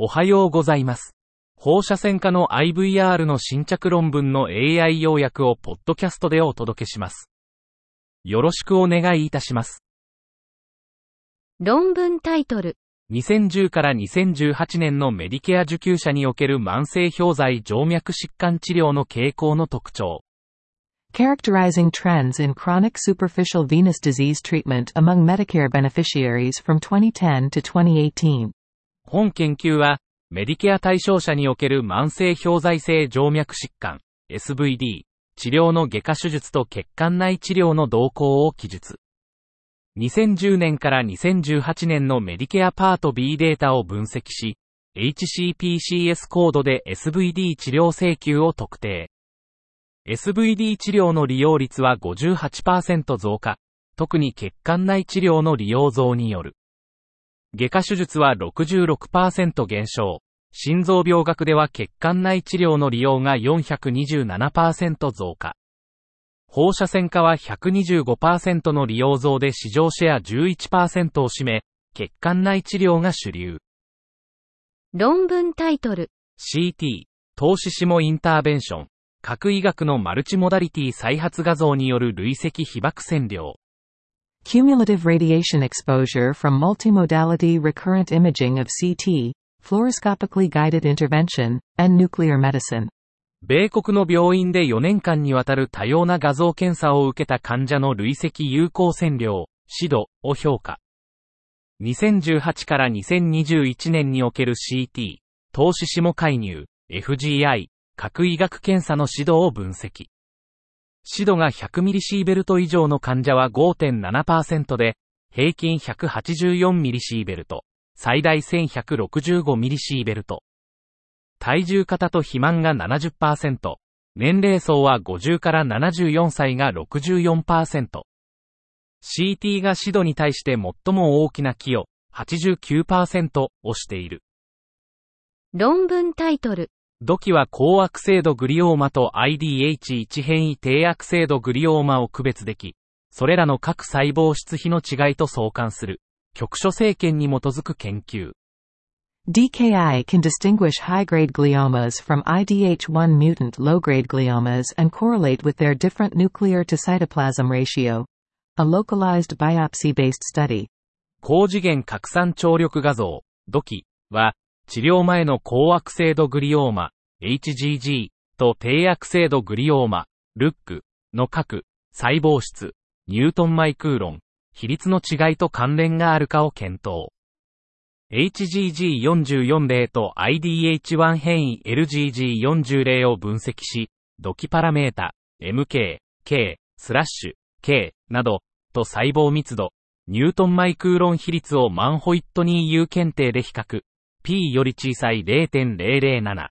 おはようございます。放射線科の IVR の新着論文の AI 要約をポッドキャストでお届けします。よろしくお願いいたします。論文タイトル。2010から2018年のメディケア受給者における慢性氷剤静脈疾患治療の傾向の特徴。Characterizing trends in chronic superficial venous disease treatment among Medicare beneficiaries from 2010 to 2018. 本研究は、メディケア対象者における慢性氷剤性静脈疾患、SVD、治療の外科手術と血管内治療の動向を記述。2010年から2018年のメディケアパート B データを分析し、HCPCS コードで SVD 治療請求を特定。SVD 治療の利用率は58%増加、特に血管内治療の利用増による。外科手術は66%減少。心臓病学では血管内治療の利用が427%増加。放射線科は125%の利用増で市場シェア11%を占め、血管内治療が主流。論文タイトル。CT、投資シモインターベンション、核医学のマルチモダリティ再発画像による累積被爆線量。Cumulative radiation exposure from multimodality recurrent imaging of CT, fluoroscopically guided intervention, and nuclear medicine. 米国の病院で4年間にわたる多様な画像検査を受けた患者の累積有効線量、指導を評価。2018から2021年における CT、投資下介入、FGI、核医学検査の指導を分析。指導が100ミリシーベルト以上の患者は5.7%で、平均184ミリシーベルト、最大1165ミリシーベルト。体重型と肥満が70%、年齢層は50から74歳が64%。CT が指導に対して最も大きな寄与、89%をしている。論文タイトル。土器は高悪性度グリオーマと IDH1 変異低悪性度グリオーマを区別でき、それらの各細胞質比の違いと相関する、局所生検に基づく研究。DKI can distinguish high-grade gliomas from IDH1 mutant low-grade gliomas and correlate with their different nuclear to cytoplasm ratio. A localized biopsy-based study. 高次元拡散張力画像、土器は、治療前の高悪性度グリオーマ、HGG と低悪性度グリオーマ、ルックの各細胞質、ニュートンマイクーロン、比率の違いと関連があるかを検討。HGG44 例と IDH1 変異 LGG40 例を分析し、土器パラメータ、MK、K、スラッシュ、K など、と細胞密度、ニュートンマイクーロン比率をマンホイットニー U 検定で比較。P より小さい0.007。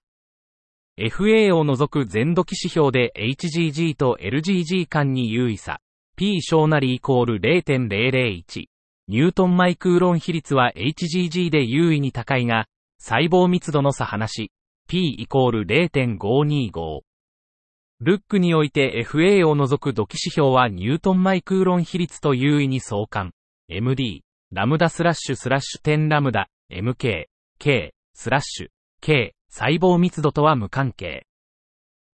FA を除く全土器指標で HGG と LGG 間に優位差。P 小なりイコール0.001。ニュートンマイクーロン比率は HGG で優位に高いが、細胞密度の差話。P イコール0.525。ルックにおいて FA を除く土器指標はニュートンマイクーロン比率と優位に相関。MD、ラムダスラッシュスラッシュ10ラムダ、MK、K、スラッシュ、K、細胞密度とは無関係。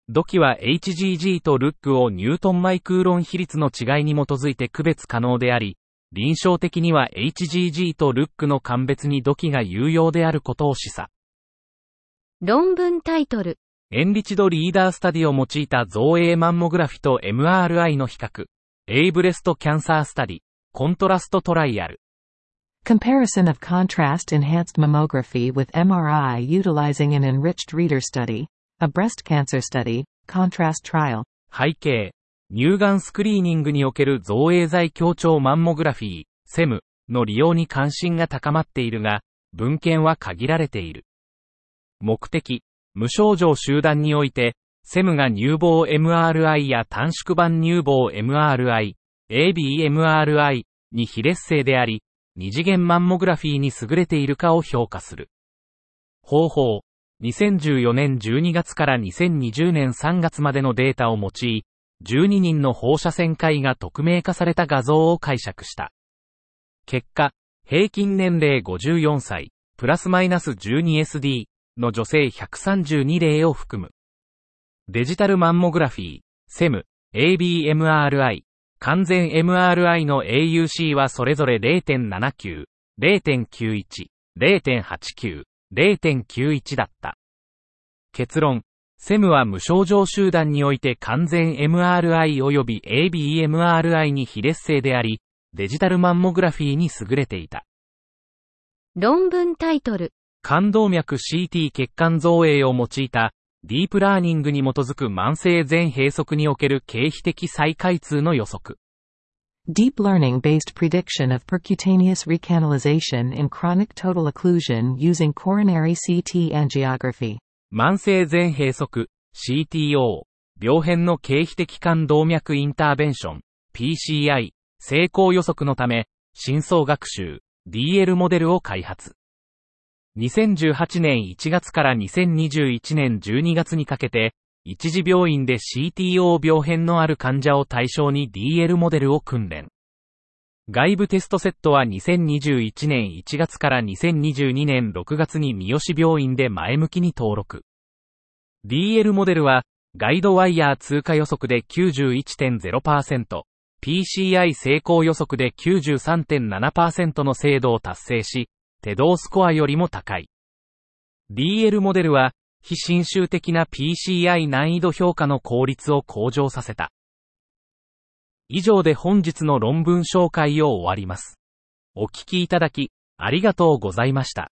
土器は HGG とルックをニュートンマイクーロン比率の違いに基づいて区別可能であり、臨床的には HGG とルックの鑑別に土器が有用であることを示唆。論文タイトル。 enriched reader study を用いた造影マンモグラフィと MRI の比較。 A breast cancer study。Contrast trial。Comparison of contrast enhanced mammography with MRI utilizing an enriched reader study, a breast cancer study, contrast trial. 背景。乳がんスクリーニングにおける造影剤強調マンモグラフィー、 CEM の利用に関心が高まっているが、文献は限られている。目的。無症状集団において、セムが乳房 MRI や短縮版乳房 MRI、ABMRI に非劣勢であり、二次元マンモグラフィーに優れているかを評価する。方法。2014年12月から2020年3月までのデータを用い、12人の放射線科医が匿名化された画像を解釈した。結果、平均年齢54歳、プラスマイナス 12SD の女性132例を含む。デジタルマンモグラフィー、SEM、ABMRI、完全 MRI の AUC はそれぞれ0.79、0.91、0.89、0.91だった。結論、SEM は無症状集団において完全 MRI 及び ABMRI に非劣勢であり、デジタルマンモグラフィーに優れていた。論文タイトル。冠動脈 CT 血管造影を用いた、ディープラーニングに基づく慢性全閉塞における経皮的再開通の予測。Deep learning-based prediction of percutaneous recanalization in chronic total occlusion using coronary CT angiography. 慢性全閉塞、CTO、病変の経皮的冠動脈インターベンション、PCI、成功予測のため、深層学習、DL モデルを開発。2018年1月から2021年12月にかけて、一時病院で CTO 病変のある患者を対象に DL モデルを訓練。外部テストセットは2021年1月から2022年6月に三好病院で前向きに登録。DL モデルは、ガイドワイヤー通過予測で91.0%、PCI 成功予測で93.7%の精度を達成し、手動スコアよりも高い。DL モデルは、非侵襲的な PCI 難易度評価の効率を向上させた。以上で本日の論文紹介を終わります。お聞きいただき、ありがとうございました。